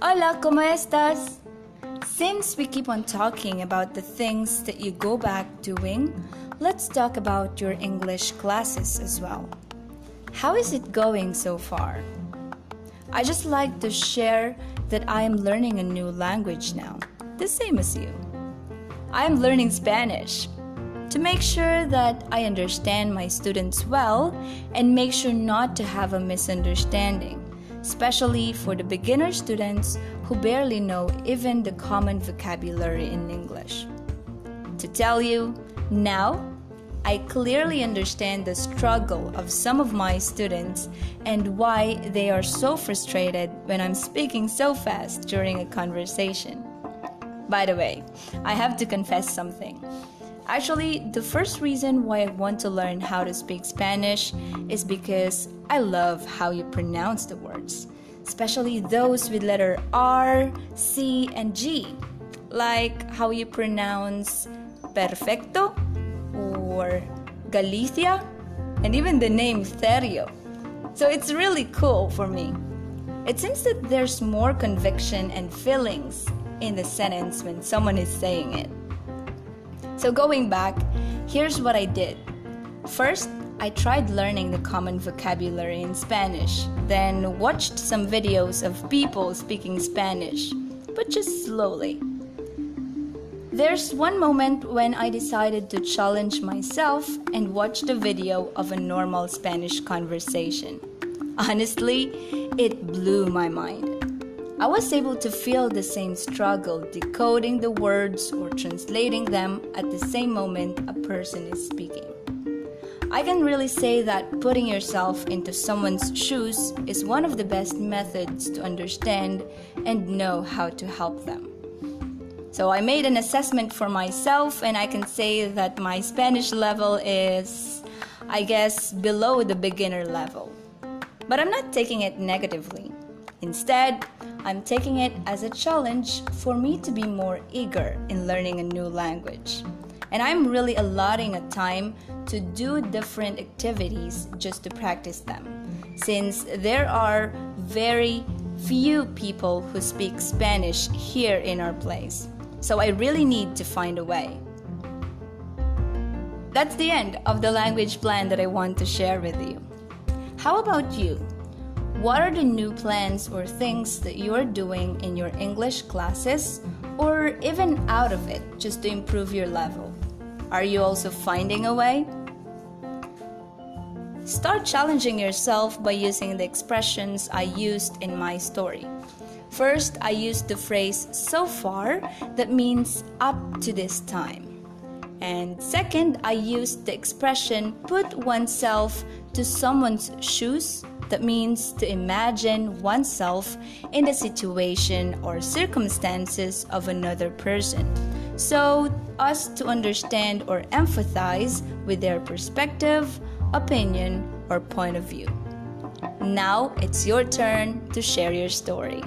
Hola, ¿cómo estás? Since we keep on talking about the things that you go back doing, let's talk about your English classes as well. How is it going so far? I just like to share that I am learning a new language now, the same as you. I am learning Spanish to make sure that I understand my students well and make sure not to have a misunderstanding, especially for the beginner students who barely know even the common vocabulary in English. To tell you, now I clearly understand the struggle of some of my students and why they are so frustrated when I'm speaking so fast during a conversation. By the way, I have to confess something. Actually, the first reason why I want to learn how to speak Spanish is because I love how you pronounce the words, especially those with letter R, C, and G, like how you pronounce perfecto or Galicia, and even the name Therio. So it's really cool for me. It seems that there's more conviction and feelings in the sentence when someone is saying it. So, going back, here's what I did. First, I tried learning the common vocabulary in Spanish, then watched some videos of people speaking Spanish, but just slowly. There's one moment when I decided to challenge myself and watched a video of a normal Spanish conversation. Honestly, it blew my mind. I was able to feel the same struggle decoding the words or translating them at the same moment a person is speaking. I can really say that putting yourself into someone's shoes is one of the best methods to understand and know how to help them. So I made an assessment for myself, and I can say that my Spanish level is, I guess, below the beginner level. But I'm not taking it negatively. Instead, I'm taking it as a challenge for me to be more eager in learning a new language. And I'm really allotting a time to do different activities just to practice them, since there are very few people who speak Spanish here in our place. So I really need to find a way. That's the end of the language plan that I want to share with you. How about you? What are the new plans or things that you are doing in your English classes or even out of it just to improve your level? Are you also finding a way? Start challenging yourself by using the expressions I used in my story. First, I used the phrase so far that means up to this time. And second, I used the expression put oneself to someone's shoes that means to imagine oneself in the situation or circumstances of another person. So, us to understand or empathize with their perspective, opinion, or point of view. Now it's your turn to share your story.